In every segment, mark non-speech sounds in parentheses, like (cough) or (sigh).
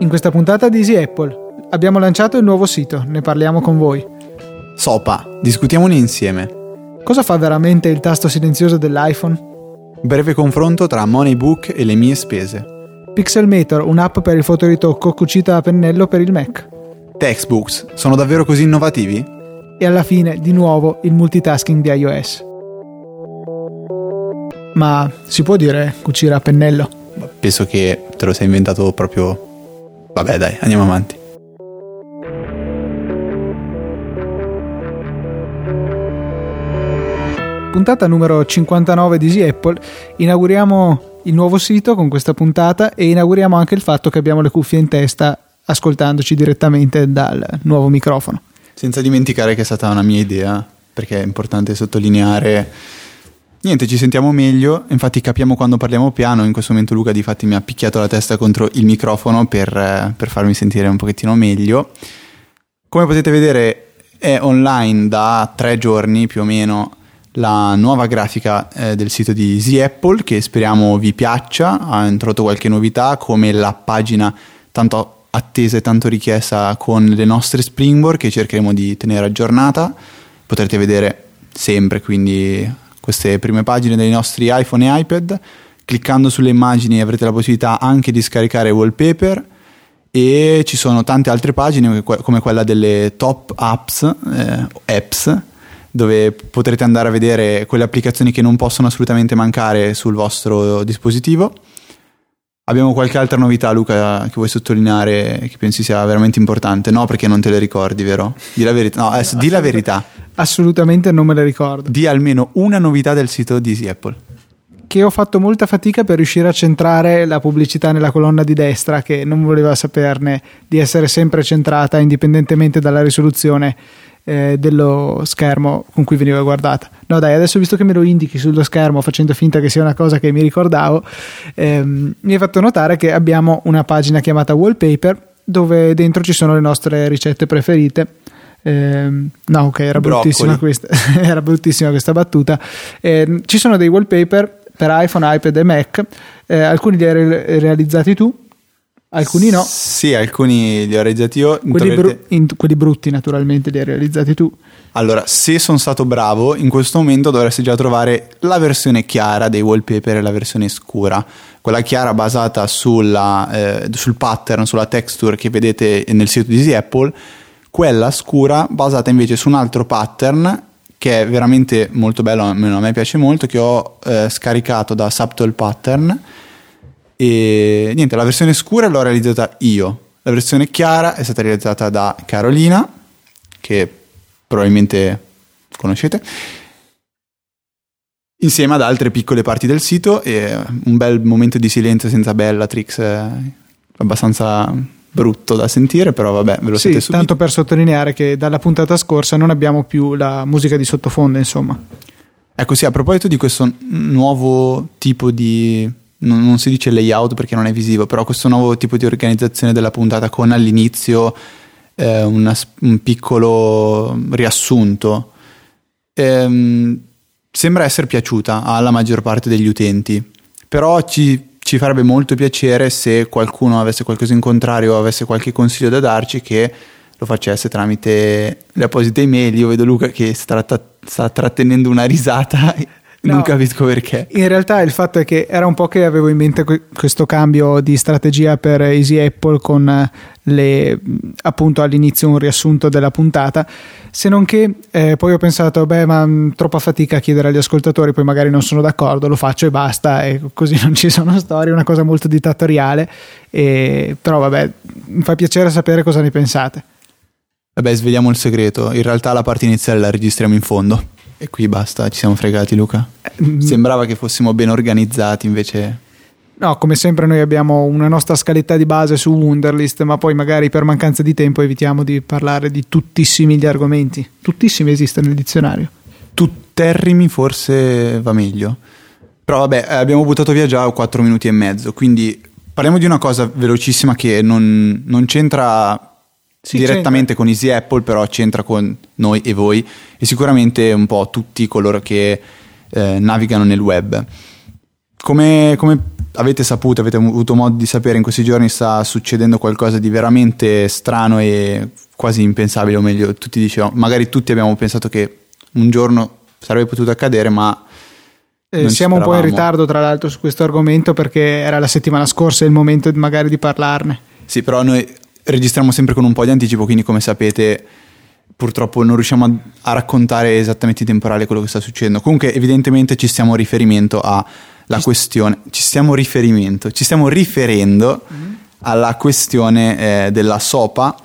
In questa puntata di Easy Apple abbiamo lanciato il nuovo sito, ne parliamo con voi. Sopa, discutiamone insieme. Cosa fa veramente il tasto silenzioso dell'iPhone? Breve confronto tra Moneybook e le mie spese. Pixelmator, un'app per il fotoritocco cucita a pennello per il Mac. Textbooks, sono davvero così innovativi? E alla fine, di nuovo, il multitasking di iOS. Ma si può dire cucire a pennello? Penso che te lo sei inventato proprio... Vabbè dai, andiamo avanti. Puntata numero 59 di Easy Apple. Inauguriamo il nuovo sito con questa puntata e inauguriamo anche il fatto che abbiamo le cuffie in testa ascoltandoci direttamente dal nuovo microfono. Senza dimenticare che è stata una mia idea, perché è importante sottolineare Niente, ci sentiamo meglio, infatti capiamo quando parliamo piano, in questo momento Luca di mi ha picchiato la testa contro il microfono per, eh, per farmi sentire un pochettino meglio. Come potete vedere è online da tre giorni più o meno la nuova grafica eh, del sito di Easy Apple che speriamo vi piaccia, ha introdotto qualche novità come la pagina tanto attesa e tanto richiesta con le nostre Springboard che cercheremo di tenere aggiornata, potrete vedere sempre quindi queste prime pagine dei nostri iPhone e iPad. Cliccando sulle immagini avrete la possibilità anche di scaricare wallpaper e ci sono tante altre pagine come quella delle top apps, eh, apps dove potrete andare a vedere quelle applicazioni che non possono assolutamente mancare sul vostro dispositivo. Abbiamo qualche altra novità, Luca, che vuoi sottolineare che pensi sia veramente importante? No, perché non te le ricordi, vero? Di la verità. No, adesso, di la verità. Assolutamente non me le ricordo. Di almeno una novità del sito di Easy Apple. Che ho fatto molta fatica per riuscire a centrare la pubblicità nella colonna di destra, che non voleva saperne di essere sempre centrata indipendentemente dalla risoluzione eh, dello schermo con cui veniva guardata. No, dai, adesso visto che me lo indichi sullo schermo facendo finta che sia una cosa che mi ricordavo, ehm, mi hai fatto notare che abbiamo una pagina chiamata Wallpaper dove dentro ci sono le nostre ricette preferite. Eh, no, ok, era bruttissima, questa, (laughs) era bruttissima questa battuta. Eh, ci sono dei wallpaper per iPhone, iPad e Mac, eh, alcuni li hai re- realizzati tu, Alcuni no. Sì, alcuni li ho realizzati io. Quelli, bru- in, quelli, brutti naturalmente li hai realizzati tu. Allora, se sono stato bravo, in questo momento dovresti già trovare la versione chiara dei wallpaper e la versione scura. Quella chiara basata sulla, eh, sul pattern, sulla texture che vedete nel sito di Apple. Quella scura basata invece su un altro pattern che è veramente molto bello, almeno a me piace molto, che ho eh, scaricato da Subtle Pattern. E niente, la versione scura l'ho realizzata io, la versione chiara è stata realizzata da Carolina, che probabilmente conoscete, insieme ad altre piccole parti del sito e un bel momento di silenzio senza Bellatrix, eh, abbastanza brutto da sentire, però vabbè, ve lo sì, siete subito. tanto per sottolineare che dalla puntata scorsa non abbiamo più la musica di sottofondo, insomma. Ecco sì, a proposito di questo nuovo tipo di non, non, si dice layout perché non è visivo, però questo nuovo tipo di organizzazione della puntata con all'inizio eh, una, un piccolo riassunto ehm, sembra essere piaciuta alla maggior parte degli utenti, però ci, ci farebbe molto piacere se qualcuno avesse qualcosa in contrario o avesse qualche consiglio da darci che lo facesse tramite le apposite email. Io vedo Luca che sta, sta trattenendo una risata No, non capisco perché. In realtà il fatto è che era un po' che avevo in mente questo cambio di strategia per Easy Apple con le, appunto all'inizio un riassunto della puntata, se non che eh, poi ho pensato, beh, ma mh, troppa fatica a chiedere agli ascoltatori, poi magari non sono d'accordo, lo faccio e basta, e così (laughs) non ci sono storie, una cosa molto dittatoriale, e, però vabbè, mi fa piacere sapere cosa ne pensate. Vabbè, sveliamo il segreto, in realtà la parte iniziale la registriamo in fondo. E qui basta, ci siamo fregati Luca. Mm. Sembrava che fossimo ben organizzati, invece... No, come sempre noi abbiamo una nostra scaletta di base su Wunderlist, ma poi magari per mancanza di tempo evitiamo di parlare di tuttissimi gli argomenti. Tuttissimi esiste nel dizionario. Tutterrimi forse va meglio. Però vabbè, eh, abbiamo buttato via già 4 minuti e mezzo, quindi parliamo di una cosa velocissima che non, non c'entra sì, direttamente c'entra. con Easy Apple, però c'entra con noi e voi e sicuramente un po' tutti coloro che eh, navigano nel web. Come, come, avete saputo, avete avuto modo di sapere in questi giorni sta succedendo qualcosa di veramente strano e quasi impensabile, o meglio, tutti dicevano, magari tutti abbiamo pensato che un giorno sarebbe potuto accadere, ma eh, siamo un po' in ritardo tra l'altro su questo argomento perché era la settimana scorsa il momento magari di parlarne. Sì, però noi registriamo sempre con un po' di anticipo, quindi come sapete purtroppo non riusciamo a, a raccontare esattamente i temporali quello che sta succedendo. Comunque evidentemente ci stiamo riferimento alla ci questione, ci stiamo riferimento, ci stiamo riferendo mm-hmm. alla questione eh, della SOPA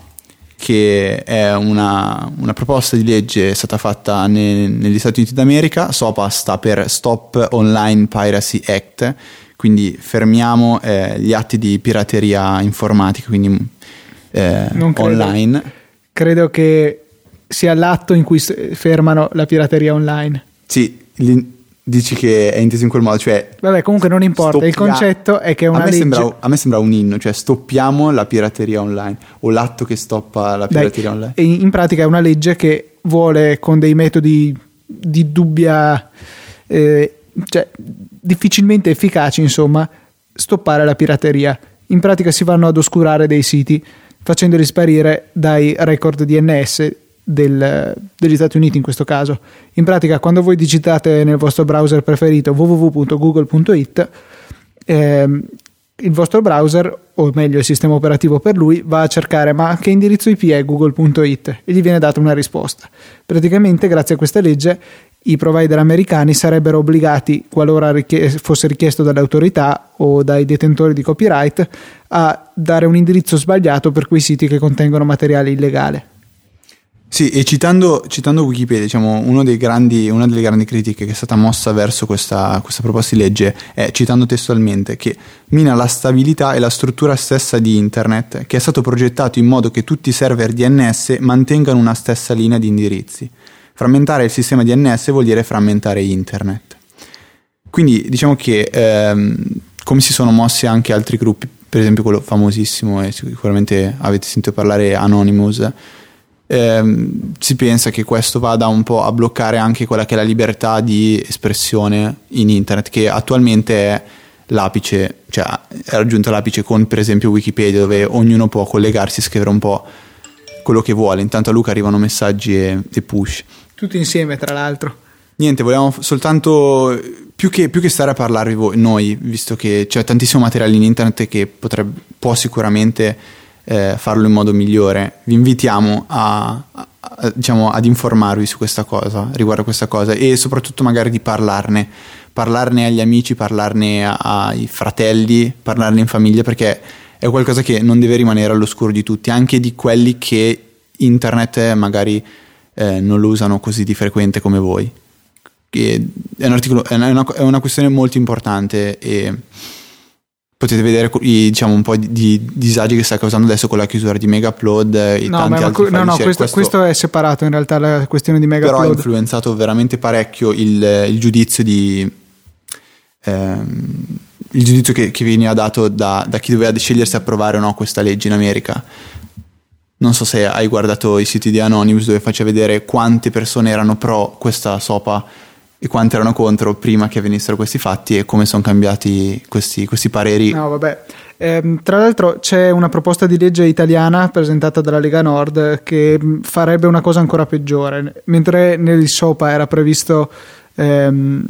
che è una, una, proposta di legge stata fatta ne, negli Stati Uniti d'America. SOPA sta per Stop Online Piracy Act, quindi fermiamo eh, gli atti di pirateria informatica, quindi eh, credo, online. Credo che sia l'atto in cui fermano la pirateria online. Sì, dici che è inteso in quel modo, cioè... Vabbè, comunque non importa, stoppia... il concetto è che è una a me legge... Sembra, a me sembra un inno, cioè stoppiamo la pirateria online, o l'atto che stoppa la pirateria Dai, online. In pratica è una legge che vuole con dei metodi di dubbia... Eh, cioè difficilmente efficaci, insomma, stoppare la pirateria. In pratica si vanno ad oscurare dei siti facendoli sparire dai record DNS del, degli Stati Uniti in questo caso. In pratica, quando voi digitate nel vostro browser preferito www.google.it, ehm, il vostro browser, o meglio il sistema operativo per lui, va a cercare ma che indirizzo IP è google.it e gli viene data una risposta. Praticamente, grazie a questa legge, i provider americani sarebbero obbligati, qualora fosse richiesto dalle autorità o dai detentori di copyright, a dare un indirizzo sbagliato per quei siti che contengono materiale illegale. Sì, e citando, citando Wikipedia, diciamo, grandi, una delle grandi critiche che è stata mossa verso questa, questa, proposta di legge è, citando testualmente, che mina la stabilità e la struttura stessa di Internet, che è stato progettato in modo che tutti i server DNS mantengano una stessa linea di indirizzi. Frammentare il sistema DNS vuol dire frammentare Internet. Quindi diciamo che ehm, come si sono mossi anche altri gruppi, per esempio quello famosissimo e sicuramente avete sentito parlare Anonymous, ehm, si pensa che questo vada un po' a bloccare anche quella che è la libertà di espressione in internet, che attualmente è l'apice, cioè è raggiunto l'apice con per esempio Wikipedia, dove ognuno può collegarsi e scrivere un po' quello che vuole. Intanto a Luca arrivano messaggi e, e push. Tutti insieme, tra l'altro. Niente, volevamo soltanto più che, più che, stare a parlarvi voi, noi, visto che c'è tantissimo materiale in internet che potrebbe, può sicuramente eh, farlo in modo migliore. Vi invitiamo a, a, a, diciamo, ad informarvi su questa cosa, riguardo a questa cosa e soprattutto magari di parlarne, parlarne agli amici, parlarne ai fratelli, parlarne in famiglia perché è qualcosa che non deve rimanere all'oscuro di tutti, anche di quelli che internet magari eh, non lo usano così di frequente come voi. È, articolo, è, una, è una questione molto importante e potete vedere i, diciamo, un po' di, di, disagi che sta causando adesso con la chiusura di Megaupload e no, ma, ma no, no questo, questo, questo, è separato in realtà la questione di Megaupload però ha influenzato veramente parecchio il, il giudizio di ehm, il giudizio che, che veniva dato da, da, chi doveva scegliere se approvare o no questa legge in America non so se hai guardato i siti di Anonymous dove faceva vedere quante persone erano pro questa SOPA e quanti erano contro prima che avvenissero questi fatti e come sono cambiati questi, questi pareri. No, vabbè. Eh, tra l'altro c'è una proposta di legge italiana presentata dalla Lega Nord che farebbe una cosa ancora peggiore. Mentre nel SOPA era previsto ehm,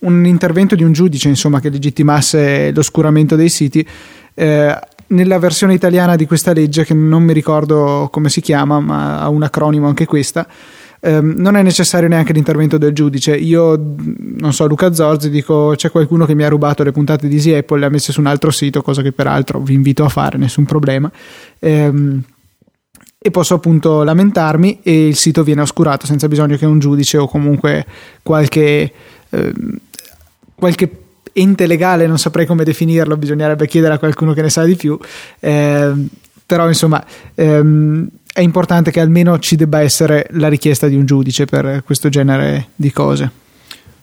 un intervento di un giudice insomma, che legittimasse l'oscuramento dei siti, eh, nella versione italiana di questa legge, che non mi ricordo come si chiama, ma ha un acronimo anche questa, ehm, non è necessario neanche l'intervento del giudice. Io, non so, Luca Zorzi, dico c'è qualcuno che mi ha rubato le puntate di Easy Apple, le ha messe su un altro sito, cosa che peraltro vi invito a fare, nessun problema. Ehm, e posso appunto lamentarmi e il sito viene oscurato senza bisogno che un giudice o comunque qualche, ehm, qualche ente legale, non saprei come definirlo, bisognerebbe chiedere a qualcuno che ne sa di più. Eh, però insomma ehm, è importante che almeno ci debba essere la richiesta di un giudice per questo genere di cose.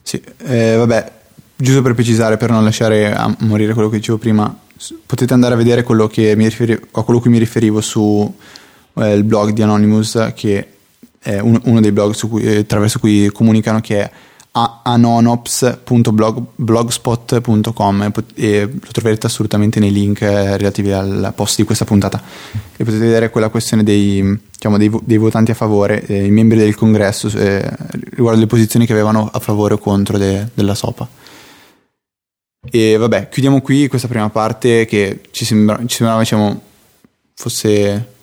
Sì, eh, vabbè, giusto per precisare, per non lasciare a morire quello che dicevo prima, potete andare a vedere quello riferivo, a quello che mi riferivo su eh, il blog di Anonymous, che è un, uno dei blog cui, eh, attraverso cui comunicano che è anonops.blogspot.com e lo troverete assolutamente nei link eh, relativi al post di questa puntata e potete vedere quella questione dei, diciamo, dei, dei votanti a favore, eh, i membri del congresso eh, riguardo le posizioni che avevano a favore o contro de, della SOPA. E vabbè, chiudiamo qui questa prima parte che ci, sembra, ci sembrava diciamo, fosse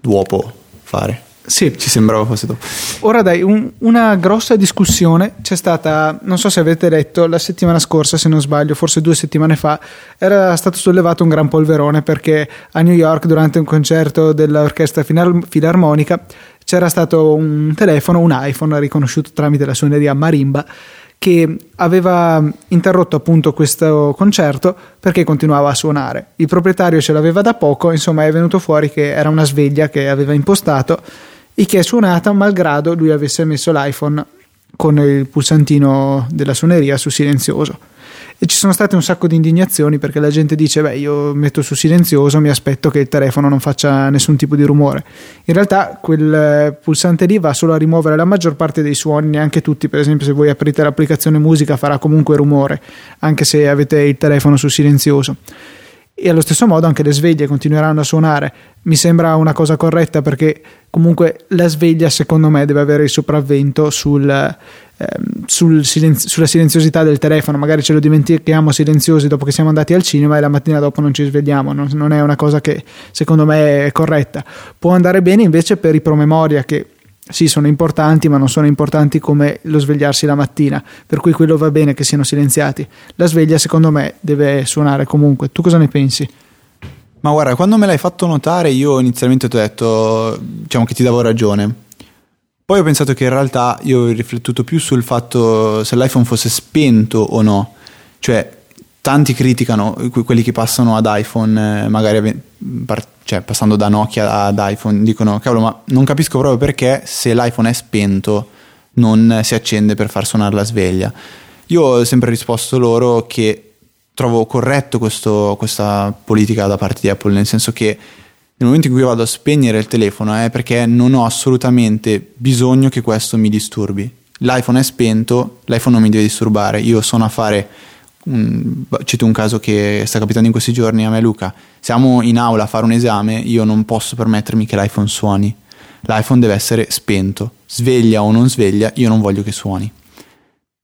dopo fare. Sì. Ci sembrava fosse dopo. Ora dai, un, una grossa discussione c'è stata, non so se avete letto, la settimana scorsa, se non sbaglio, forse due settimane fa, era stato sollevato un gran polverone perché a New York, durante un concerto dell'orchestra filarmonica, c'era stato un telefono, un iPhone riconosciuto tramite la suoneria marimba che aveva interrotto appunto questo concerto perché continuava a suonare. Il proprietario ce l'aveva da poco, insomma è venuto fuori che era una sveglia che aveva impostato e che è suonata malgrado lui avesse messo l'iPhone con il pulsantino della suoneria su silenzioso. E ci sono state un sacco di indignazioni perché la gente dice: Beh, io metto su silenzioso, mi aspetto che il telefono non faccia nessun tipo di rumore. In realtà, quel pulsante lì va solo a rimuovere la maggior parte dei suoni, neanche tutti. Per esempio, se voi aprite l'applicazione musica, farà comunque rumore, anche se avete il telefono su silenzioso e allo stesso modo anche le sveglie continueranno a suonare. Mi sembra una cosa corretta perché comunque la sveglia secondo me deve avere il sopravvento sul, ehm, sul silenzi- sulla silenziosità del telefono. Magari ce lo dimentichiamo silenziosi dopo che siamo andati al cinema e la mattina dopo non ci svegliamo. Non, non è una cosa che secondo me è corretta. Può andare bene invece per i promemoria che sì, sono importanti, ma non sono importanti come lo svegliarsi la mattina, per cui quello va bene che siano silenziati. La sveglia, secondo me, deve suonare comunque. Tu cosa ne pensi? Ma guarda, quando me l'hai fatto notare, io inizialmente ti ho detto, diciamo che ti davo ragione. Poi ho pensato che in realtà io ho riflettuto più sul fatto se l'iPhone fosse spento o no. Cioè, tanti criticano quelli che passano ad iPhone, eh, magari cioè, passando da Nokia ad iPhone, dicono cavolo, ma non capisco proprio perché se l'iPhone è spento non si accende per far suonare la sveglia. Io ho sempre risposto loro che trovo corretto questo, questa politica da parte di Apple, nel senso che nel momento in cui vado a spegnere il telefono è perché non ho assolutamente bisogno che questo mi disturbi. L'iPhone è spento, l'iPhone non mi deve disturbare, io sono a fare cito un caso che sta capitando in questi giorni a me Luca, siamo in aula a fare un esame, io non posso permettermi che l'iPhone suoni, l'iPhone deve essere spento, sveglia o non sveglia, io non voglio che suoni.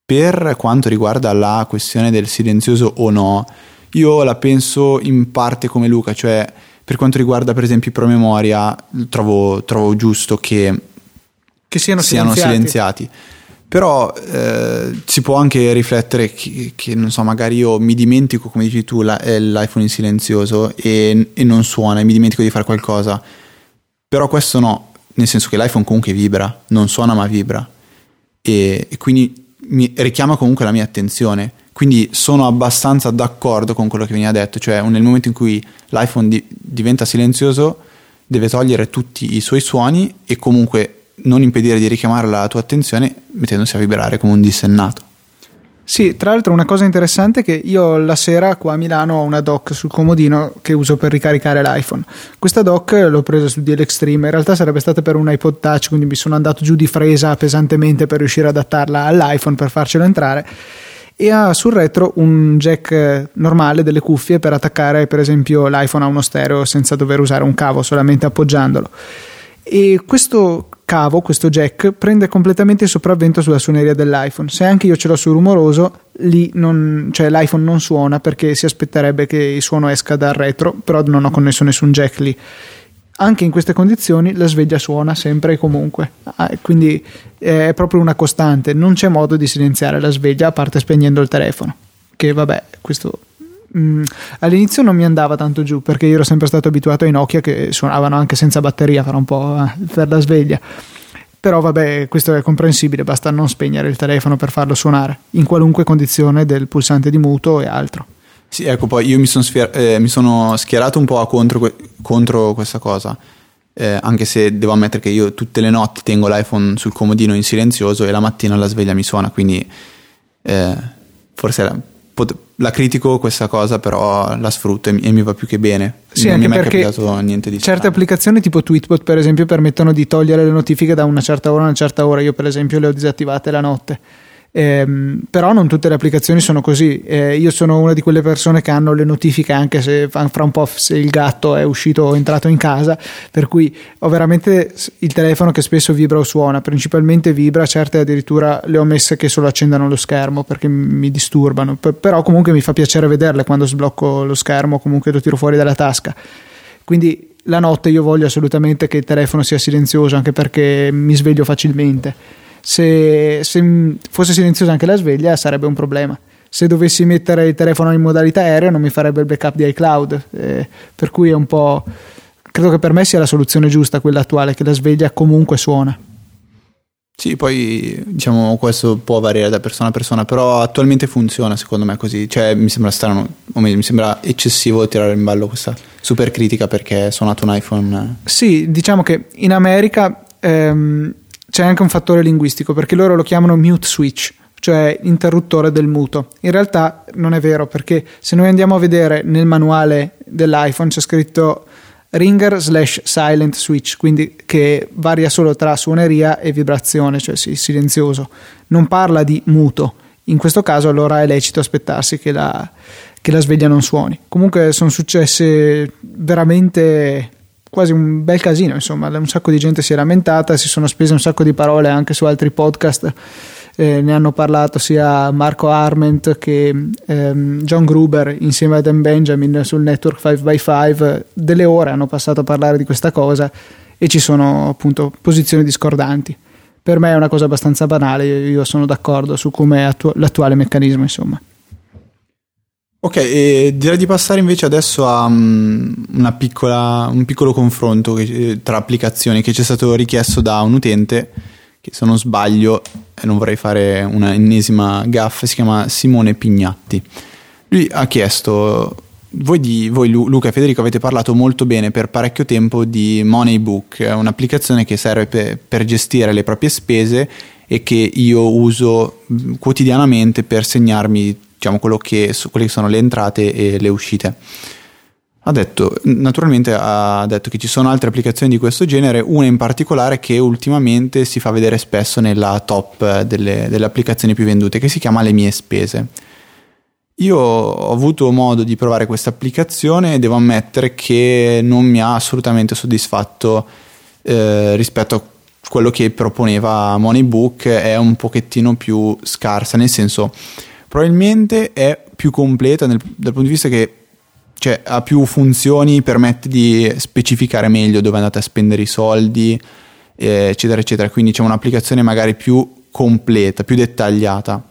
Per quanto riguarda la questione del silenzioso o no, io la penso in parte come Luca, cioè per quanto riguarda per esempio i promemoria, trovo, trovo giusto che, che siano, siano silenziati. silenziati però eh, si può anche riflettere che, che, non so, magari io mi dimentico, come dici tu, la, l'iPhone in silenzioso e, e, non suona e mi dimentico di fare qualcosa. Però questo no, nel senso che l'iPhone comunque vibra, non suona ma vibra. E, e quindi mi richiama comunque la mia attenzione. Quindi sono abbastanza d'accordo con quello che veniva detto, cioè nel momento in cui l'iPhone di, diventa silenzioso deve togliere tutti i suoi suoni e comunque non impedire di richiamare la tua attenzione mettendosi a vibrare come un dissennato. Sì, tra l'altro una cosa interessante è che io la sera qua a Milano ho una dock sul comodino che uso per ricaricare l'iPhone. Questa dock l'ho presa su DL Extreme, in realtà sarebbe stata per un iPod Touch, quindi mi sono andato giù di fresa pesantemente per riuscire ad adattarla all'iPhone per farcelo entrare e ha sul retro un jack normale delle cuffie per attaccare per esempio l'iPhone a uno stereo senza dover usare un cavo, solamente appoggiandolo. E questo cavo, questo jack, prende completamente il sopravvento sulla suoneria dell'iPhone. Se anche io ce l'ho sul rumoroso, lì non, cioè l'iPhone non suona perché si aspetterebbe che il suono esca dal retro, però non ho connesso nessun jack lì. Anche in queste condizioni la sveglia suona sempre e comunque, ah, quindi è proprio una costante, non c'è modo di silenziare la sveglia a parte spegnendo il telefono, che vabbè, questo Mm, all'inizio non mi andava tanto giù perché io ero sempre stato abituato ai Nokia che suonavano anche senza batteria, farà un po' eh, per la sveglia. Però vabbè, questo è comprensibile, basta non spegnere il telefono per farlo suonare, in qualunque condizione del pulsante di muto e altro. Sì, ecco, poi io mi sono, sfier- eh, mi sono schierato un po' contro, que- contro questa cosa, eh, anche se devo ammettere che io tutte le notti tengo l'iPhone sul comodino in silenzioso e la mattina la sveglia mi suona, quindi eh, forse la, pot- la critico questa cosa, però la sfrutto e, e mi va più che bene. Sì, non mi è mai capitato niente di Certe strano. applicazioni tipo Tweetbot, per esempio, permettono di togliere le notifiche da una certa ora a una certa ora. Io, per esempio, le ho disattivate la notte. Ehm, però non tutte le applicazioni sono così. Eh, io sono una di quelle persone che hanno le notifiche anche se fra un po' se il gatto è uscito o entrato in casa, per cui ho veramente il telefono che spesso vibra o suona, principalmente vibra, certe addirittura le ho messe che solo accendano lo schermo perché mi disturbano, P- però comunque mi fa piacere vederle quando sblocco lo schermo, comunque lo tiro fuori dalla tasca. Quindi la notte io voglio assolutamente che il telefono sia silenzioso anche perché mi sveglio facilmente se, se fosse silenziosa anche la sveglia sarebbe un problema. Se dovessi mettere il telefono in modalità aereo non mi farebbe il backup di iCloud eh, per cui è un po' credo che per me sia la soluzione giusta quella attuale che la sveglia comunque suona. Sì, poi diciamo questo può variare da persona a persona, però attualmente funziona secondo me così, cioè mi sembra strano, o meglio, mi sembra eccessivo tirare in ballo questa super critica perché è suonato un iPhone. Sì, diciamo che in America ehm, c'è anche un fattore linguistico perché loro lo chiamano mute switch, cioè interruttore del muto. In realtà non è vero perché se noi andiamo a vedere nel manuale dell'iPhone c'è scritto ringer slash silent switch, quindi che varia solo tra suoneria e vibrazione, cioè sì, silenzioso. Non parla di muto. In questo caso allora è lecito aspettarsi che la, che la sveglia non suoni. Comunque sono successe veramente quasi un bel casino, insomma, un sacco di gente si è lamentata, si sono spese un sacco di parole anche su altri podcast. Eh, ne hanno parlato sia Marco Arment che ehm, John Gruber insieme a Dan Benjamin sul network 5x5 delle ore hanno passato a parlare di questa cosa e ci sono appunto posizioni discordanti. Per me è una cosa abbastanza banale io sono d'accordo su come attu- l'attuale meccanismo insomma Ok, e direi di passare invece adesso a um, piccola, un piccolo confronto che, eh, tra applicazioni che ci è stato richiesto da un utente che se non sbaglio, e non vorrei fare una ennesima gaffa, si chiama Simone Pignatti. Lui ha chiesto, voi, di, voi Luca e Federico avete parlato molto bene per parecchio tempo di Moneybook, un'applicazione che serve per, per gestire le proprie spese e che io uso mm, quotidianamente per segnarmi diciamo, che, quelle che sono le entrate e le uscite. Ha detto, naturalmente ha detto che ci sono altre applicazioni di questo genere, una in particolare che ultimamente si fa vedere spesso nella top delle, delle applicazioni più vendute, che si chiama Le mie spese. Io ho avuto modo di provare questa applicazione e devo ammettere che non mi ha assolutamente soddisfatto eh, rispetto a quello che proponeva Moneybook, è un pochettino più scarsa, nel senso probabilmente è più completa nel, dal punto di vista che cioè, ha più funzioni, permette di specificare meglio dove andate a spendere i soldi, eh, eccetera, eccetera. Quindi c'è un'applicazione magari più completa, più dettagliata,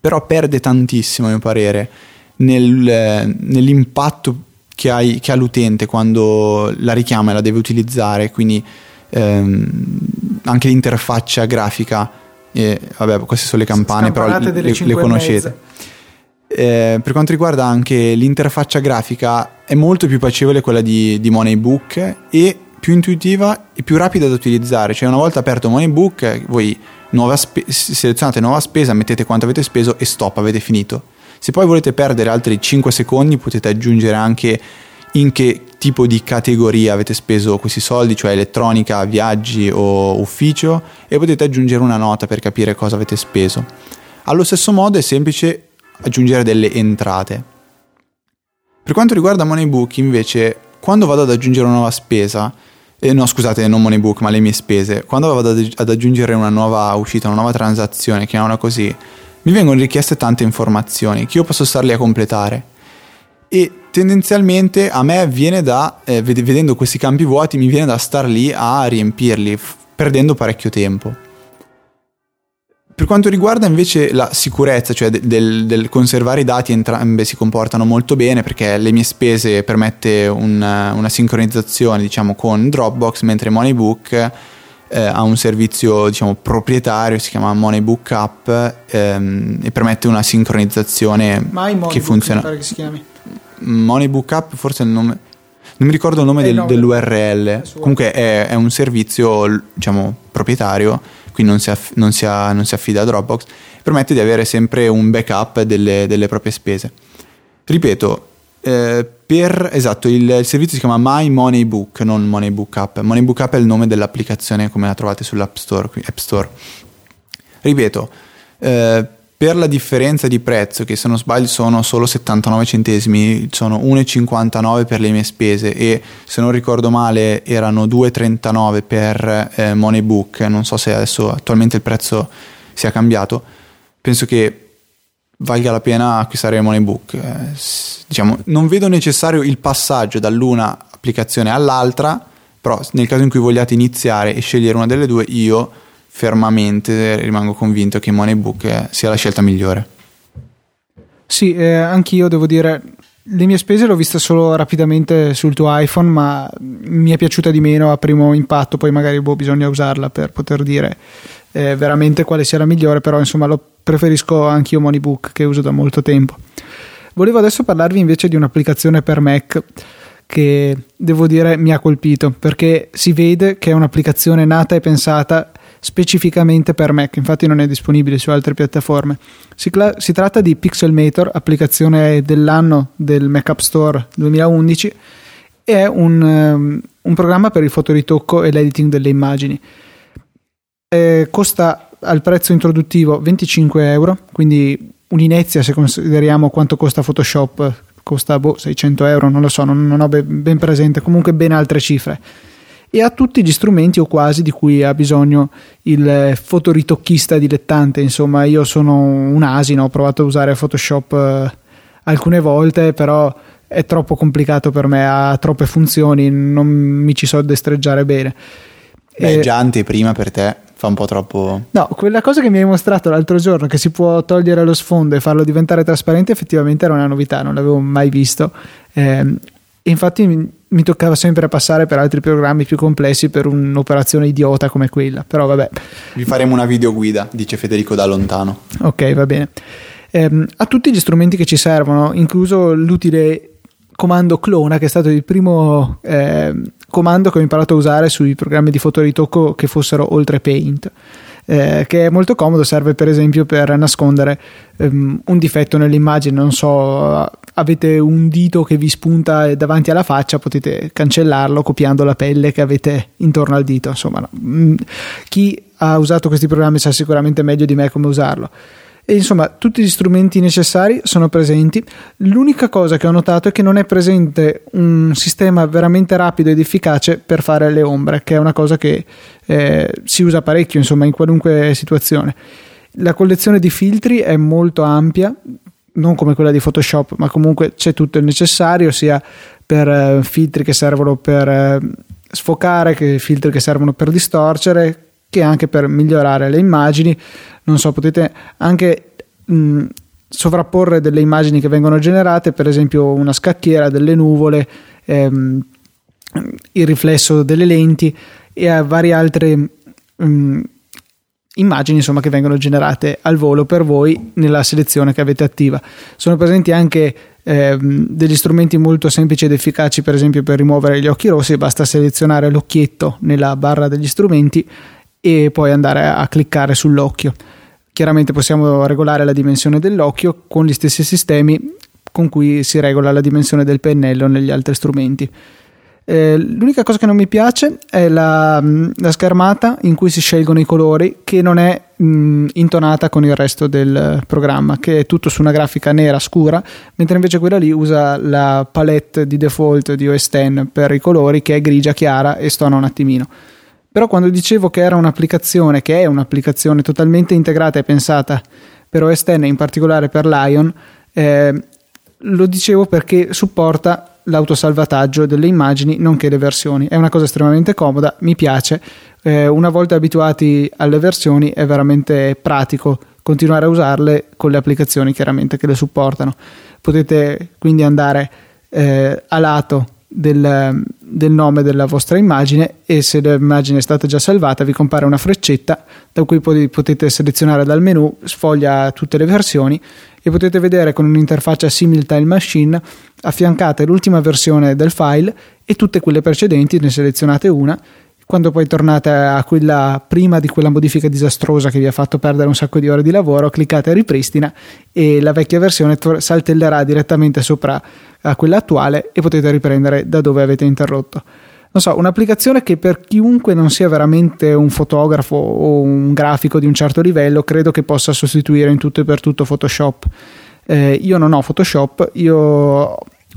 però perde tantissimo, a mio parere, nel, nell'impatto che, hai, che, ha l'utente quando la richiama e la deve utilizzare. Quindi ehm, anche l'interfaccia grafica e, vabbè, queste sono le campane, però le, le conoscete. Eh, per quanto riguarda anche l'interfaccia grafica, è molto più piacevole quella di, di Moneybook e più intuitiva e più rapida da utilizzare. Cioè, una volta aperto Moneybook, voi nuova spe- selezionate nuova spesa, mettete quanto avete speso e stop, avete finito. Se poi volete perdere altri 5 secondi, potete aggiungere anche in che tipo di categoria avete speso questi soldi, cioè elettronica, viaggi o ufficio, e potete aggiungere una nota per capire cosa avete speso. Allo stesso modo è semplice aggiungere delle entrate. Per quanto riguarda Moneybook, invece, quando vado ad aggiungere una nuova spesa, eh, no scusate, non Moneybook, ma le mie spese, quando vado ad aggiungere una nuova uscita, una nuova transazione, chiamiamola così, mi vengono richieste tante informazioni che io posso starli a completare e tendenzialmente a me viene da, eh, vedendo questi campi vuoti, mi viene da star lì a riempirli, f- perdendo parecchio tempo. Per quanto riguarda invece la sicurezza, cioè de- del, del, conservare i dati, entrambe si comportano molto bene perché le mie spese permette un, una sincronizzazione diciamo, con Dropbox, mentre Moneybook eh, ha un servizio diciamo, proprietario, si chiama Moneybook App ehm, e permette una sincronizzazione che funziona. Che si chiami. Moneybook App, forse il nome. Non mi ricordo il nome, del, no, dell'URL. Comunque è, è, un servizio, diciamo, proprietario, quindi non si, aff- non, si ha, non si, affida a Dropbox. Permette di avere sempre un backup delle, delle proprie spese. Ripeto, eh, per esatto, il, il, servizio si chiama My Money Book, non Moneybook App. Moneybook App è il nome dell'applicazione come la trovate sull'App Store. App Store. Ripeto, Eh, per la differenza di prezzo, che se non sbaglio sono solo 79 centesimi, sono 1,59 per le mie spese e se non ricordo male erano 2,39 per eh, Moneybook, non so se adesso attualmente il prezzo sia cambiato, penso che valga la pena acquistare Moneybook. Eh, diciamo, non vedo necessario il passaggio dall'una applicazione all'altra, però nel caso in cui vogliate iniziare e scegliere una delle due, io fermamente rimango convinto che Moneybook sia la scelta migliore. Sì, eh, anch'io devo dire, le mie spese l'ho viste solo rapidamente sul tuo iPhone, ma mi è piaciuta di meno a primo impatto, poi magari boh, bisogna usarla per poter dire eh, veramente quale sia la migliore, però insomma lo preferisco anch'io Moneybook che uso da molto tempo. Volevo adesso parlarvi invece di un'applicazione per Mac che devo dire mi ha colpito perché si vede che è un'applicazione nata e pensata specificamente per Mac, infatti non è disponibile su altre piattaforme. Si, cla- si tratta di Pixelmator, applicazione dell'anno del Mac App Store 2011 e è un, um, un programma per il fotoritocco e l'editing delle immagini. Eh, costa al prezzo introduttivo 25 euro, quindi un'inezia se consideriamo quanto costa Photoshop, costa boh, 600 euro, non lo so, non, non ho ben, ben presente, comunque ben altre cifre e ha tutti gli strumenti o quasi di cui ha bisogno il fotoritocchista dilettante. Insomma, io sono un asino, ho provato a usare Photoshop eh, alcune volte, però è troppo complicato per me, ha troppe funzioni, non mi ci so destreggiare bene. Beh, e... già anteprima per te fa un po' troppo. No, quella cosa che mi hai mostrato l'altro giorno, che si può togliere lo sfondo e farlo diventare trasparente, effettivamente era una novità, non l'avevo mai visto. Eh, infatti mi toccava sempre passare per altri programmi più complessi per un'operazione idiota come quella, però vabbè. Vi faremo una videoguida, dice Federico da lontano. Ok, va bene. Eh, ha tutti gli strumenti che ci servono, incluso l'utile comando clona, che è stato il primo eh, comando che ho imparato a usare sui programmi di fotoritocco che fossero oltre Paint eh, che è molto comodo, serve per esempio per nascondere ehm, un difetto nell'immagine, non so, avete un dito che vi spunta davanti alla faccia, potete cancellarlo copiando la pelle che avete intorno al dito, insomma, no. Mm, chi ha usato questi programmi sa sicuramente meglio di me come usarlo e insomma tutti gli strumenti necessari sono presenti. L'unica cosa che ho notato è che non è presente un sistema veramente rapido ed efficace per fare le ombre, che è una cosa che eh, si usa parecchio insomma in qualunque situazione. La collezione di filtri è molto ampia, non come quella di Photoshop, ma comunque c'è tutto il necessario, sia per eh, filtri che servono per eh, sfocare, che filtri che servono per distorcere, che anche per migliorare le immagini non so, potete anche mh, sovrapporre delle immagini che vengono generate, per esempio una scacchiera, delle nuvole, ehm, il riflesso delle lenti e varie altre mh, immagini insomma, che vengono generate al volo per voi nella selezione che avete attiva. Sono presenti anche ehm, degli strumenti molto semplici ed efficaci, per esempio per rimuovere gli occhi rossi, basta selezionare l'occhietto nella barra degli strumenti e poi andare a cliccare sull'occhio. Chiaramente possiamo regolare la dimensione dell'occhio con gli stessi sistemi con cui si regola la dimensione del pennello negli altri strumenti. Eh, l'unica cosa che non mi piace è la, mm, la, schermata in cui si scelgono i colori che non è mh, mm, intonata con il resto del programma, che è tutto su una grafica nera scura, mentre invece quella lì usa la palette di default di OS X per i colori che è grigia chiara e stona un attimino. Però quando dicevo che era un'applicazione, che è un'applicazione totalmente integrata e pensata per OS X, in particolare per Lion, eh, lo dicevo perché supporta l'autosalvataggio delle immagini nonché le versioni. È una cosa estremamente comoda, mi piace. Eh, una volta abituati alle versioni è veramente pratico continuare a usarle con le applicazioni chiaramente che le supportano. Potete quindi andare eh, a lato del, del, nome della vostra immagine e se l'immagine è stata già salvata vi compare una freccetta da cui potete selezionare dal menu, sfoglia tutte le versioni e potete vedere con un'interfaccia simile Tile Machine affiancate l'ultima versione del file e tutte quelle precedenti, ne selezionate una. Quando poi tornate a quella prima di quella modifica disastrosa che vi ha fatto perdere un sacco di ore di lavoro, cliccate ripristina e la vecchia versione saltellerà direttamente sopra a quella attuale e potete riprendere da dove avete interrotto. non so, un'applicazione che per chiunque non sia veramente un fotografo o un grafico di un certo livello, credo che possa sostituire in tutto e per tutto Photoshop. Eh, io non ho Photoshop, io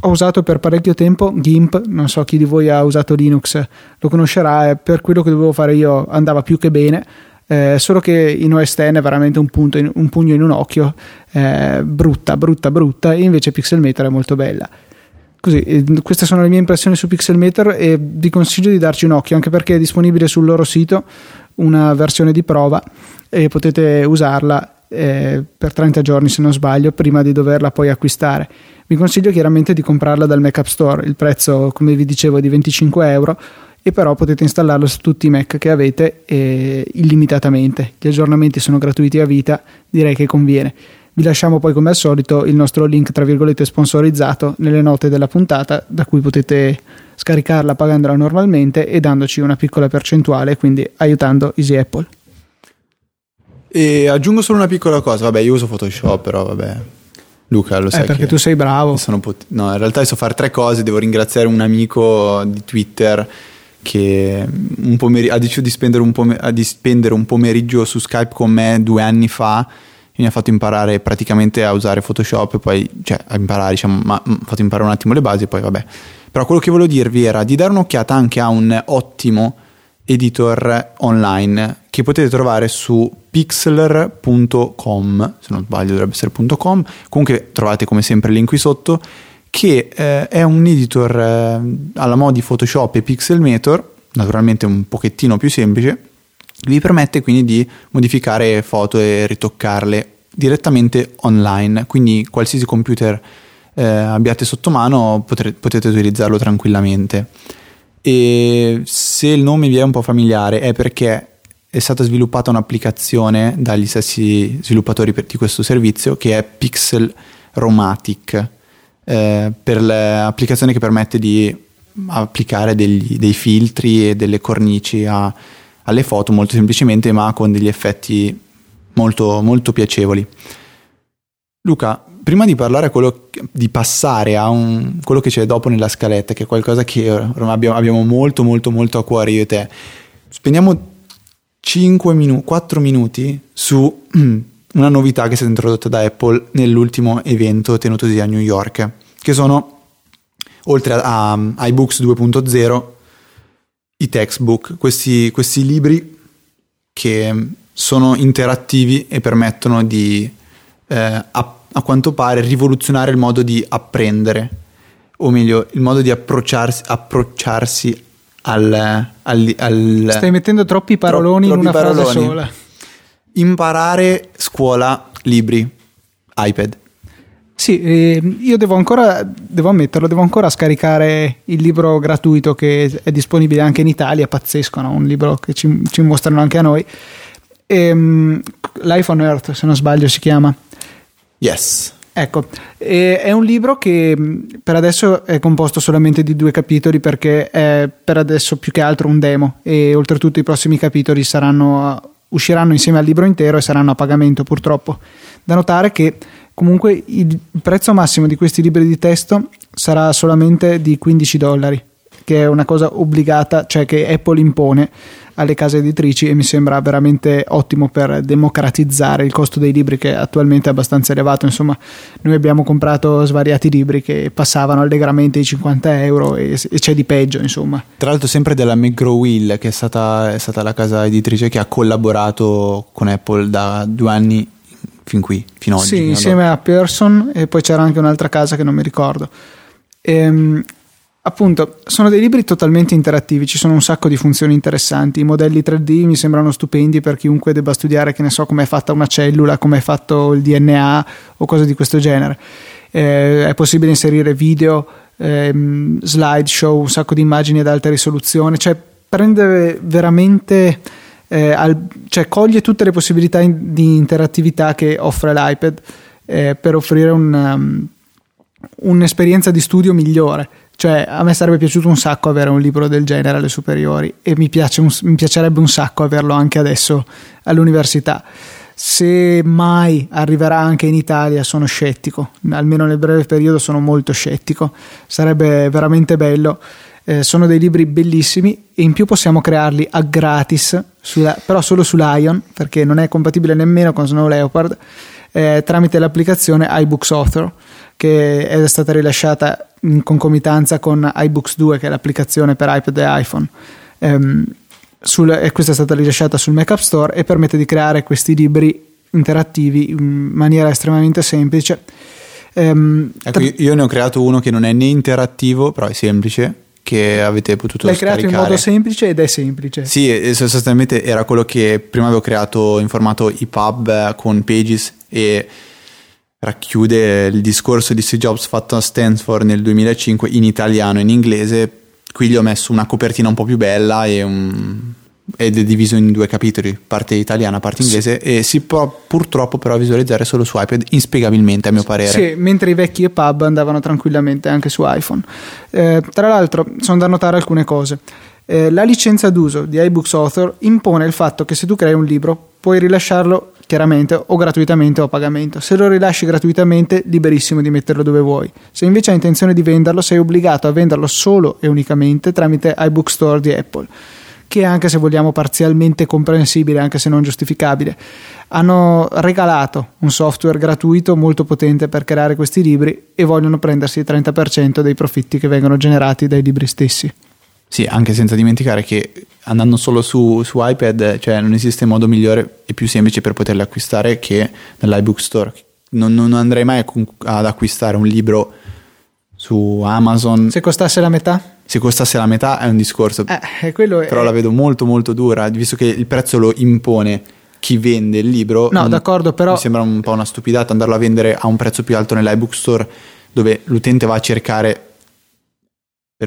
ho usato per parecchio tempo GIMP, non so chi di voi ha usato Linux, lo conoscerà, per quello che dovevo fare io andava più che bene. Eh, solo che in OS X è veramente un, punto in, un pugno in un occhio, eh, brutta, brutta, brutta, e invece Pixelmator è molto bella. Così, eh, queste sono le mie impressioni su Pixelmator e vi consiglio di darci un occhio anche perché è disponibile sul loro sito una versione di prova e potete usarla eh, per 30 giorni se non sbaglio prima di doverla poi acquistare. Vi consiglio chiaramente di comprarla dal Mac App Store, il prezzo come vi dicevo è di 25 euro e però potete installarlo su tutti i Mac che avete eh, illimitatamente. Gli aggiornamenti sono gratuiti a vita, direi che conviene. Vi lasciamo poi come al solito il nostro link tra virgolette sponsorizzato nelle note della puntata da cui potete scaricarla pagandola normalmente e dandoci una piccola percentuale, quindi aiutando Easy Apple. E aggiungo solo una piccola cosa, vabbè io uso Photoshop però vabbè Luca lo eh, sai. Eh, perché tu sei bravo. Pot- no, in realtà so fare tre cose. Devo ringraziare un amico di Twitter che pomer- ha deciso di spendere, un pomer- di spendere un pomeriggio su Skype con me due anni fa mi ha fatto imparare praticamente a usare Photoshop e poi, cioè a imparare, diciamo, ma ha fatto imparare un attimo le basi e poi vabbè. Però quello che volevo dirvi era di dare un'occhiata anche a un ottimo editor online che potete trovare su pixler.com, se non sbaglio dovrebbe essere .com, comunque trovate come sempre il link qui sotto, che eh, è un editor eh, alla modi Photoshop e Pixelmator, naturalmente un pochettino più semplice, vi permette quindi di modificare foto e ritoccarle direttamente online, quindi qualsiasi computer eh, abbiate sotto mano potre, potete utilizzarlo tranquillamente. E se il nome vi è un po' familiare è perché è stata sviluppata un'applicazione dagli stessi sviluppatori di questo servizio che è Pixel Romatic, eh, per l'applicazione che permette di applicare degli, dei filtri e delle cornici a, alle foto molto semplicemente ma con degli effetti molto, molto piacevoli. Luca, prima di parlare a quello di passare a un, quello che c'è dopo nella scaletta, che è qualcosa che abbiamo, abbiamo molto molto molto a cuore io e te, spendiamo 5 minuti, 4 minuti su (clears throat) una novità che è stata introdotta da Apple nell'ultimo evento tenutosi a New York, che sono, oltre a, a iBooks 2.0, i textbook, questi, questi libri che sono interattivi e permettono di, eh, a, a, quanto pare, rivoluzionare il modo di apprendere, o meglio, il modo di approcciarsi, approcciarsi al, al, al, Stai mettendo troppi paroloni tro, troppi in una paroloni. frase sola. Imparare scuola, libri, iPad. Sì, eh, io devo ancora, devo ammetterlo, devo ancora scaricare il libro gratuito che è disponibile anche in Italia, pazzesco, no? un libro che ci, ci, mostrano anche a noi. E, Life on Earth, se non sbaglio, si chiama. Yes. Ecco, è un libro che per adesso è composto solamente di due capitoli perché è per adesso più che altro un demo e oltretutto i prossimi capitoli saranno, usciranno insieme al libro intero e saranno a pagamento purtroppo. Da notare che comunque il prezzo massimo di questi libri di testo sarà solamente di 15 dollari, che è una cosa obbligata, cioè che Apple impone alle case editrici e mi sembra veramente ottimo per democratizzare il costo dei libri che attualmente è abbastanza elevato. Insomma, noi abbiamo comprato svariati libri che passavano allegramente i 50 euro e, e c'è di peggio, insomma. Tra l'altro sempre della McGraw-Hill che è stata, è stata la casa editrice che ha collaborato con Apple da due anni fin qui, fino ad oggi. Sì, insieme a Pearson e poi c'era anche un'altra casa che non mi ricordo. Ehm, Appunto, sono dei libri totalmente interattivi, ci sono un sacco di funzioni interessanti. I modelli 3D mi sembrano stupendi per chiunque debba studiare, che ne so, come è fatta una cellula, come è fatto il DNA o cose di questo genere. Eh, è possibile inserire video, ehm, slideshow, un sacco di immagini ad alta risoluzione, cioè prende veramente. Eh, al, cioè coglie tutte le possibilità in, di interattività che offre l'iPad eh, per offrire un, um, un'esperienza di studio migliore cioè, a me sarebbe piaciuto un sacco avere un libro del genere alle superiori e mi, un, mi piacerebbe un sacco averlo anche adesso all'università. Se mai arriverà anche in Italia, sono scettico, almeno nel breve periodo sono molto scettico. Sarebbe veramente bello. Eh, sono dei libri bellissimi e in più possiamo crearli a gratis, sulla, però solo su Lion, perché non è compatibile nemmeno con Snow Leopard, eh, tramite l'applicazione iBooks Author, che è stata rilasciata in concomitanza con iBooks 2, che è l'applicazione per iPad e iPhone. Um, sul, e questa è stata rilasciata sul Mac App Store e permette di creare questi libri interattivi in maniera estremamente semplice. Um, ecco, tra... io ne ho creato uno che non è né interattivo, però è semplice, che avete potuto L'hai scaricare. creato in modo semplice ed è semplice. Sì, sostanzialmente era quello che prima avevo creato in formato EPUB eh, con Pages e racchiude il discorso di Steve Jobs fatto a Stanford nel 2005 in italiano e in inglese. Qui gli ho messo una copertina un po' più bella e un, ed è diviso in due capitoli, parte italiana, parte inglese, sì. e si può purtroppo però visualizzare solo su iPad, inspiegabilmente a mio parere. Sì, mentre i vecchi EPUB andavano tranquillamente anche su iPhone. Eh, tra l'altro, sono da notare alcune cose. Eh, la licenza d'uso di iBooks Author impone il fatto che se tu crei un libro puoi rilasciarlo chiaramente o gratuitamente o a pagamento. Se lo rilasci gratuitamente, liberissimo di metterlo dove vuoi. Se invece hai intenzione di venderlo, sei obbligato a venderlo solo e unicamente tramite iBook Store di Apple che anche se vogliamo parzialmente comprensibile, anche se non giustificabile, hanno regalato un software gratuito molto potente per creare questi libri e vogliono prendersi il 30% dei profitti che vengono generati dai libri stessi. Sì, anche senza dimenticare che andando solo su, su iPad, cioè non esiste modo migliore e più semplice per poterli acquistare che nell'iBook Store. Non, non andrei mai ad acquistare un libro su Amazon. Se costasse la metà? se costasse la metà è un discorso, eh, però è... la vedo molto molto dura, visto che il prezzo lo impone chi vende il libro. No, d'accordo, però... Mi sembra un po' una stupidata andarlo a vendere a un prezzo più alto nell'iBook Store dove l'utente va a cercare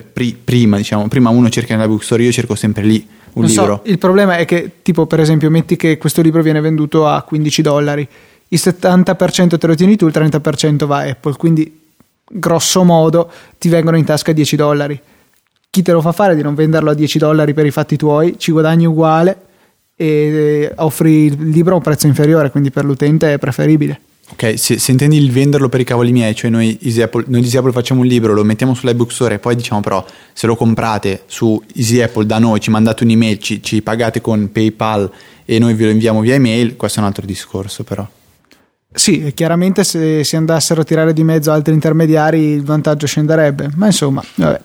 pri- prima, diciamo, prima uno cerca nell'iBook Store, io cerco sempre lì un non libro. So, il problema è che, tipo, per esempio, metti che questo libro viene venduto a 15 dollari, il 70% te lo tieni tu, il 30% va a Apple, quindi grosso modo ti vengono in tasca 10 dollari chi te lo fa fare di non venderlo a 10 dollari per i fatti tuoi, ci guadagni uguale e offri il libro a un prezzo inferiore, quindi per l'utente è preferibile. Ok, se, se intendi il venderlo per i cavoli miei, cioè noi Easy Apple, noi Easy Apple facciamo un libro, lo mettiamo sull'iBook Store e poi diciamo però se lo comprate su Easy Apple da noi, ci mandate un'email, ci, ci pagate con PayPal e noi ve lo inviamo via email, questo è un altro discorso però. Sì, chiaramente se si andassero a tirare di mezzo altri intermediari il vantaggio scenderebbe, ma insomma, vabbè.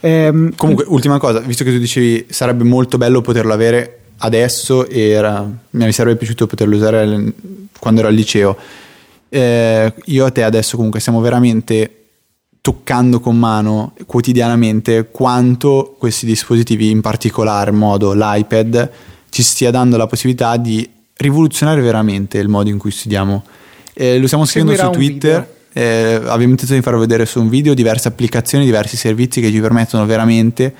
Ehm, Comunque, ultima cosa, visto che tu dicevi sarebbe molto bello poterlo avere adesso e era, mi sarebbe piaciuto poterlo usare quando ero al liceo. Eh, io e te adesso comunque stiamo veramente toccando con mano quotidianamente quanto questi dispositivi, in particolar modo l'iPad, ci stia dando la possibilità di rivoluzionare veramente il modo in cui studiamo. Eh, lo stiamo scrivendo Seguirà su Twitter. Eh, abbiamo intenzione di far vedere su un video diverse applicazioni, diversi servizi che ci permettono veramente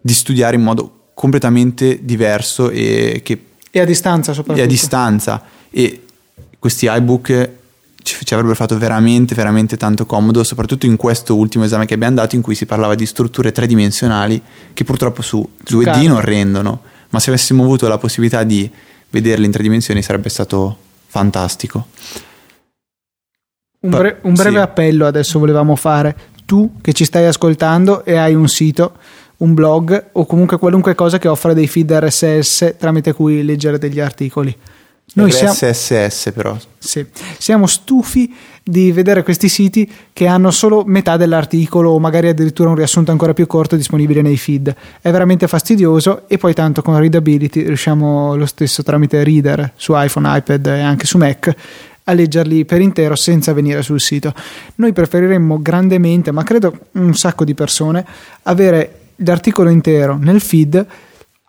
di studiare in modo completamente diverso e che e a distanza soprattutto. E a distanza. E questi iBook ci, ci, avrebbero fatto veramente, veramente tanto comodo, soprattutto in questo ultimo esame che abbiamo dato in cui si parlava di strutture tridimensionali che purtroppo su, su 2D carne. non rendono. Ma se avessimo avuto la possibilità di vederle in tre dimensioni sarebbe stato fantastico. Un, bre- un breve sì. appello adesso volevamo fare. Tu che ci stai ascoltando e hai un sito, un blog o comunque qualunque cosa che offra dei feed RSS tramite cui leggere degli articoli. Noi siamo, SSS però. Sì, siamo stufi di vedere questi siti che hanno solo metà dell'articolo o magari addirittura un riassunto ancora più corto disponibile nei feed. È veramente fastidioso e poi tanto con Readability riusciamo lo stesso tramite Reader su iPhone, iPad e anche su Mac a leggerli per intero senza venire sul sito. Noi preferiremmo grandemente, ma credo un sacco di persone, avere l'articolo intero nel feed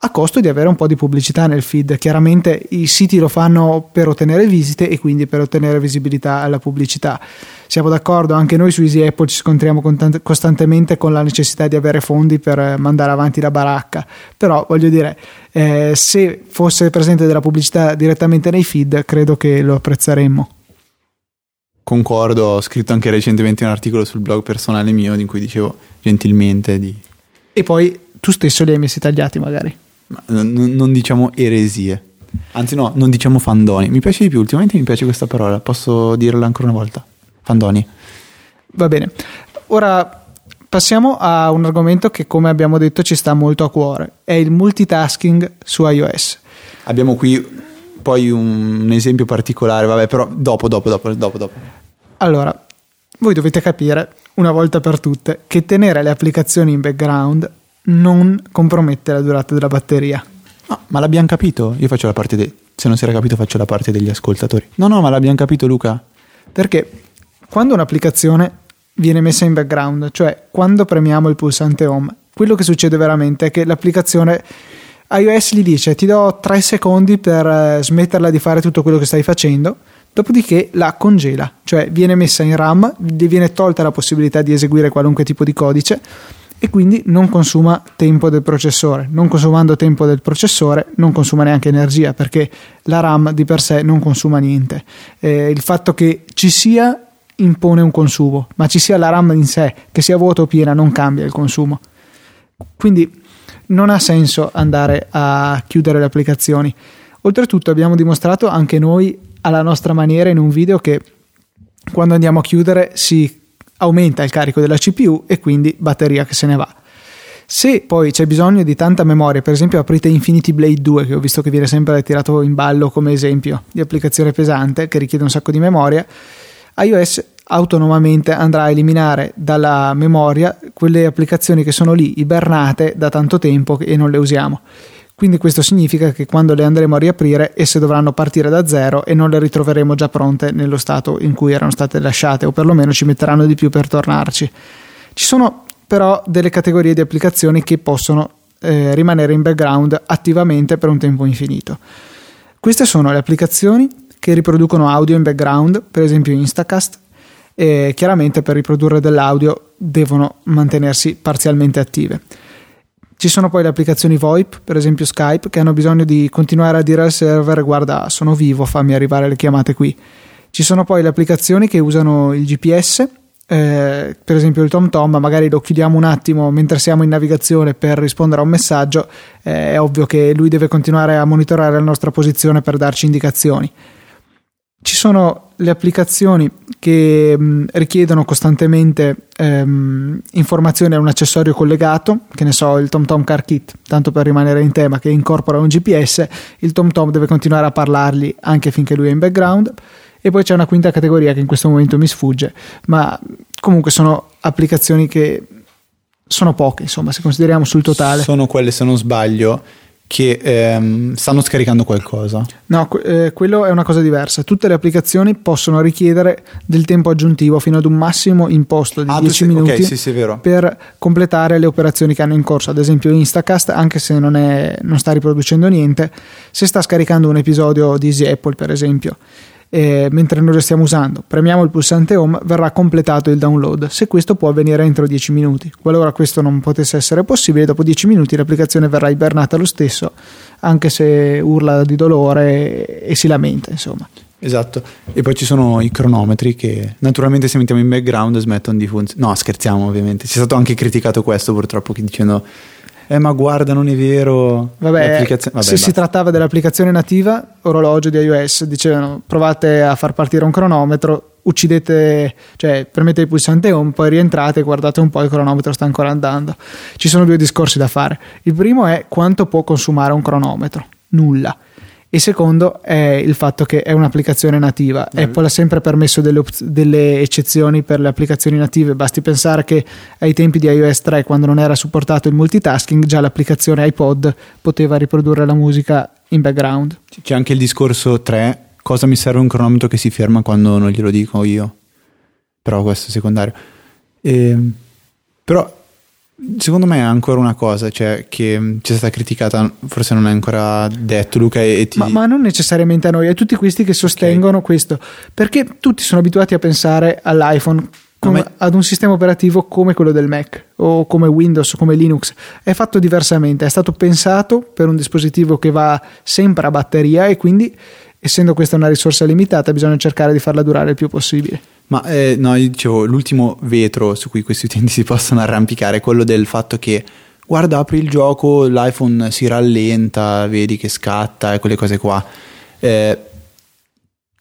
a costo di avere un po' di pubblicità nel feed. Chiaramente i siti lo fanno per ottenere visite e quindi per ottenere visibilità alla pubblicità. Siamo d'accordo, anche noi su Easy Apple ci scontriamo costantemente con la necessità di avere fondi per mandare avanti la baracca, però voglio dire, eh, se fosse presente della pubblicità direttamente nei feed, credo che lo apprezzeremmo. Concordo, ho scritto anche recentemente un articolo sul blog personale mio in cui dicevo gentilmente di... E poi tu stesso li hai messi tagliati magari. Non, non diciamo eresie. Anzi, no, non diciamo fandoni. Mi piace di più, ultimamente mi piace questa parola. Posso dirla ancora una volta? Fandoni. Va bene. Ora passiamo a un argomento che come abbiamo detto ci sta molto a cuore, è il multitasking su iOS. Abbiamo qui poi un, esempio particolare, vabbè, però dopo, dopo, dopo, dopo, dopo. Allora, voi dovete capire una volta per tutte che tenere le applicazioni in background non compromette la durata della batteria. No, ma l'abbiamo capito? Io faccio la parte dei... Se non si era capito faccio la parte degli ascoltatori. No, no, ma l'abbiamo capito Luca. Perché quando un'applicazione viene messa in background, cioè quando premiamo il pulsante home, quello che succede veramente è che l'applicazione iOS gli dice ti do 3 secondi per eh, smetterla di fare tutto quello che stai facendo, dopodiché la congela, cioè viene messa in RAM, gli viene tolta la possibilità di eseguire qualunque tipo di codice e quindi non consuma tempo del processore. Non consumando tempo del processore non consuma neanche energia perché la RAM di per sé non consuma niente. Eh, il fatto che ci sia impone un consumo, ma ci sia la RAM in sé, che sia vuota o piena, non cambia il consumo. Quindi non ha senso andare a chiudere le applicazioni. Oltretutto abbiamo dimostrato anche noi alla nostra maniera in un video che quando andiamo a chiudere si aumenta il carico della CPU e quindi batteria che se ne va. Se poi c'è bisogno di tanta memoria, per esempio aprite Infinity Blade 2, che ho visto che viene sempre tirato in ballo come esempio di applicazione pesante che richiede un sacco di memoria, iOS autonomamente andrà a eliminare dalla memoria quelle applicazioni che sono lì ibernate da tanto tempo e non le usiamo. Quindi questo significa che quando le andremo a riaprire esse dovranno partire da zero e non le ritroveremo già pronte nello stato in cui erano state lasciate o perlomeno ci metteranno di più per tornarci. Ci sono però delle categorie di applicazioni che possono eh, rimanere in background attivamente per un tempo infinito. Queste sono le applicazioni che riproducono audio in background, per esempio Instacast, e chiaramente per riprodurre dell'audio devono mantenersi parzialmente attive. Ci sono poi le applicazioni VoIP, per esempio Skype, che hanno bisogno di continuare a dire al server guarda sono vivo, fammi arrivare le chiamate qui. Ci sono poi le applicazioni che usano il GPS, eh, per esempio il TomTom, magari lo chiudiamo un attimo mentre siamo in navigazione per rispondere a un messaggio, eh, è ovvio che lui deve continuare a monitorare la nostra posizione per darci indicazioni. Ci sono le applicazioni che mh, richiedono costantemente ehm, informazioni a un accessorio collegato, che ne so, il TomTom Car Kit, tanto per rimanere in tema, che incorpora un GPS, il TomTom deve continuare a parlargli anche finché lui è in background. E poi c'è una quinta categoria che in questo momento mi sfugge, ma comunque sono applicazioni che sono poche, insomma, se consideriamo sul totale. Sono quelle, se non sbaglio, che ehm, stanno scaricando qualcosa. No, eh, quello è una cosa diversa. Tutte le applicazioni possono richiedere del tempo aggiuntivo fino ad un massimo imposto di Ah, tu 10 sei- minuti ok, sì, sì, per completare le operazioni che hanno in corso. Ad esempio Instacast, anche se non, è- non sta riproducendo niente, se sta scaricando un episodio di Easy Apple, per esempio, eh, mentre noi lo stiamo usando, premiamo il pulsante home, verrà completato il download. Se questo può avvenire entro 10 minuti. Qualora questo non potesse essere possibile, dopo 10 minuti l'applicazione verrà ibernata lo stesso, anche se urla di dolore e si lamenta, insomma. Esatto. E poi ci sono i cronometri che naturalmente se mettiamo in background smettono di funzionare. No, scherziamo ovviamente. C'è stato anche criticato questo purtroppo dicendo eh ma guarda non è vero. Vabbè, Vabbè, se si basta. trattava dell'applicazione nativa, orologio di iOS, dicevano provate a far partire un cronometro, uccidete, cioè premete il pulsante home, poi rientrate e guardate un po' il cronometro sta ancora andando. Ci sono due discorsi da fare. Il primo è quanto può consumare un cronometro? Nulla. Il secondo è il fatto che è un'applicazione nativa. Mm. Apple ha sempre permesso delle, op- delle eccezioni per le applicazioni native. Basti pensare che ai tempi di iOS 3, quando non era supportato il multitasking, già l'applicazione iPod poteva riprodurre la musica in background. C'è anche il discorso 3. Cosa mi serve un cronometro che si ferma quando non glielo dico io? Però questo è secondario. Ehm, però secondo me è ancora una cosa, cioè che mh, c'è stata criticata, forse non è ancora detto Luca e, ti... Ma, ma non necessariamente a noi, a tutti questi che sostengono questo, perché tutti sono abituati a pensare all'iPhone come- me- ad un sistema operativo come quello del Mac o come Windows o come Linux. È fatto diversamente, è stato pensato per un dispositivo che va sempre a batteria e quindi, essendo questa una risorsa limitata, bisogna cercare di farla durare il più possibile. Ma eh, no, io dicevo, l'ultimo vetro su cui questi utenti si possono arrampicare è quello del fatto che, guarda, apri il gioco, l'iPhone si rallenta, vedi che scatta e quelle cose qua. Eh,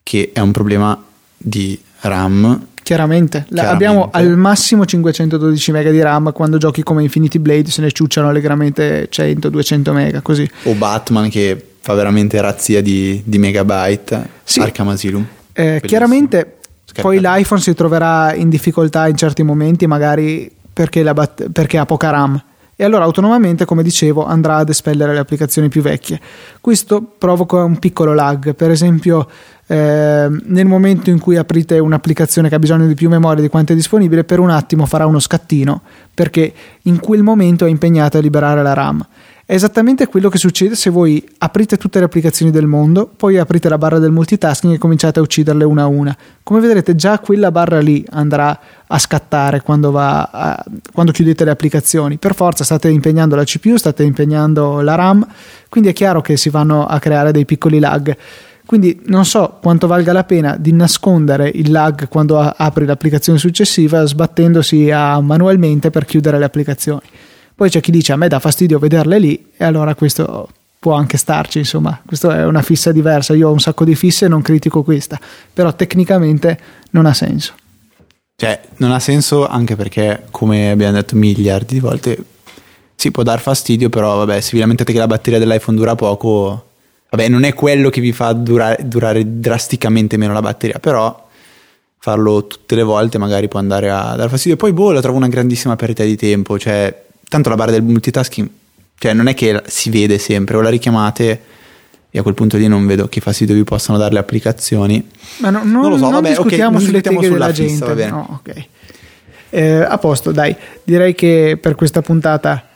che è un problema di RAM. Chiaramente, Chiaramente. abbiamo al massimo 512 mega di RAM quando giochi come Infinity Blade se ne ciucciano allegramente 100-200 mega così. O Batman che fa veramente razzia di, di megabyte. Sì. Arkham Asylum. Eh, chiaramente poi l'iPhone si troverà in difficoltà in certi momenti, magari perché, bat- perché ha poca RAM. E allora autonomamente, come dicevo, andrà ad espellere le applicazioni più vecchie. Questo provoca un piccolo lag. Per esempio, eh, nel momento in cui aprite un'applicazione che ha bisogno di più memoria di quanto è disponibile, per un attimo farà uno scattino perché in quel momento è impegnato a liberare la RAM. È esattamente quello che succede se voi aprite tutte le applicazioni del mondo, poi aprite la barra del multitasking e cominciate a ucciderle una a una. Come vedrete, già quella barra lì andrà a scattare quando, a- quando chiudete le applicazioni. Per forza state impegnando la CPU, state impegnando la RAM, quindi è chiaro che si vanno a creare dei piccoli lag. Quindi non so quanto valga la pena di nascondere il lag quando apri l'applicazione successiva sbattendosi manualmente per chiudere le applicazioni. Poi c'è chi dice a me dà fastidio vederle lì e allora questo può anche starci, insomma, questa è una fissa diversa. Io ho un sacco di fisse e non critico questa, però tecnicamente non ha senso. Cioè, non ha senso anche perché, come abbiamo detto miliardi di volte, si può dar fastidio, però vabbè, se vi lamentate che la batteria dell'iPhone dura poco, vabbè, non è quello che vi fa durare, durare drasticamente meno la batteria, però farlo tutte le volte magari può andare a dar fastidio. Poi, boh, la trovo una grandissima perdita di tempo, cioè, tanto la barra del multitasking, cioè, non è che si vede sempre, o la richiamate e a quel punto lì non vedo che fastidio vi possano dare le applicazioni. Ma no- non, Non lo so, non vabbè, discutiamo non sulle teghe della fissa, gente. va bene. No, ok. Eh, a posto, dai. Direi che per questa puntata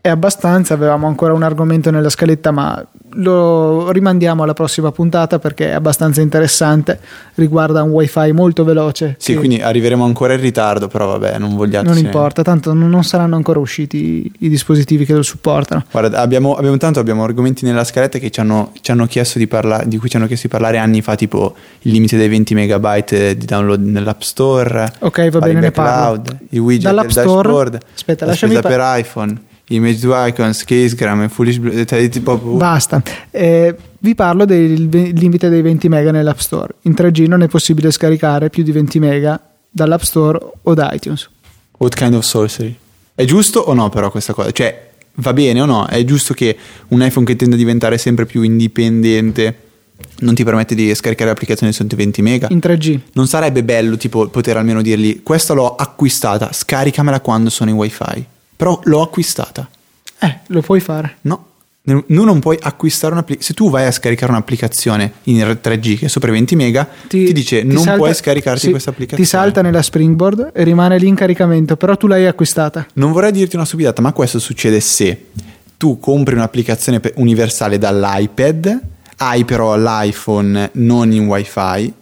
è abbastanza. Avevamo ancora un argomento nella scaletta, ma lo rimandiamo alla prossima puntata perché è abbastanza interessante. Riguarda un wifi molto veloce. Sì, quindi arriveremo ancora in ritardo, però vabbè, non vogliate... non importa, tanto non saranno ancora usciti i dispositivi che lo supportano. Guarda, abbiamo, abbiamo tanto abbiamo argomenti nella scaletta che ci hanno, ci hanno chiesto di parlare, di cui ci hanno chiesto di parlare anni fa, tipo il limite dei 20 megabyte di download nell'App Store. Ok, va bene, ne parlo. backcloud, i widget Dall'App Store- dashboard, aspetta, la lasciami spesa pa- per iPhone, image to icons, casegram e foolish Blue- cioè, tipo, Basta. Eh, vi parlo del limite dei 20 mega nell'App Store. In 3G non è possibile scaricare più di 20 mega dall'App Store o da iTunes. What kind of sorcery? È giusto o no però questa cosa? Cioè, va bene o no? È giusto che un iPhone che tende a diventare sempre più indipendente non ti permette di scaricare applicazioni sotto i 20 mega? In 3G. Non sarebbe bello tipo poter almeno dirgli questa l'ho acquistata, scaricamela quando sono in wifi. Però l'ho acquistata. Eh, lo puoi fare. No, tu non puoi acquistare un'applicazione. Se tu vai a scaricare un'applicazione in 3G che è sopra i 20 mega, ti, dice non salta- puoi scaricarti sì, questa applicazione. Ti salta nella springboard e rimane lì in caricamento, però tu l'hai acquistata. Non vorrei dirti una stupidata, ma questo succede se tu compri un'applicazione universale dall'iPad, hai però l'iPhone non in wifi.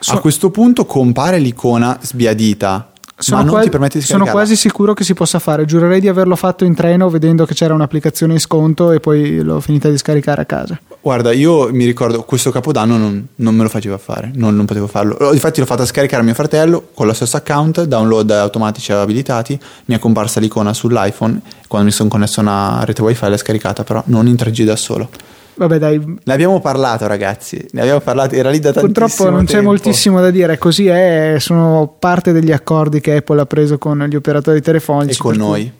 So- a questo punto compare l'icona sbiadita, non quasi, sono quasi sicuro che si possa fare. Giurerei di averlo fatto in treno vedendo che c'era un'applicazione in sconto e poi l'ho finita di scaricare a casa. Guarda, io mi ricordo questo capodanno non, non me lo faceva fare, non, non potevo farlo. Infatti l'ho fatta scaricare a mio fratello con lo stesso account, download automatici abilitati, mi è comparsa l'icona sull'iPhone, quando mi sono connesso a una rete wifi l'ho scaricata, però non in 3G da solo. Vabbè, dai, Ne abbiamo parlato ragazzi, ne abbiamo parlato, era lì da tantissimo Purtroppo non c'è tempo. moltissimo da dire, così è, sono parte degli accordi che Apple ha preso con gli operatori telefonici. E con per cui- noi,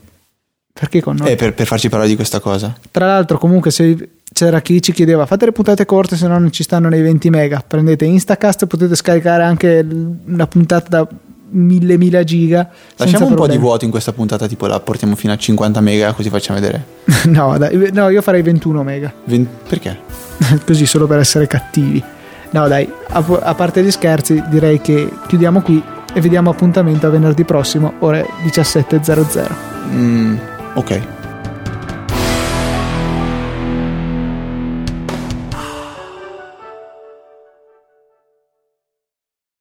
Perché con noi? Eh, per, per farci parlare di questa cosa. Tra l'altro, comunque, se c'era chi ci chiedeva fate le puntate corte, se no non ci stanno nei 20 mega. Prendete Instacast, potete scaricare anche una puntata da 1000 mila giga. Lasciamo un po' di problemi. vuoto in questa puntata, tipo la portiamo fino a 50 mega così facciamo vedere. (laughs) no, dai, no, io farei 21 mega, Ven- perché? (laughs) così solo per essere cattivi. No, dai, a, a parte gli scherzi, direi che chiudiamo qui e vediamo appuntamento a venerdì prossimo, ore 17.00. Mm, ok.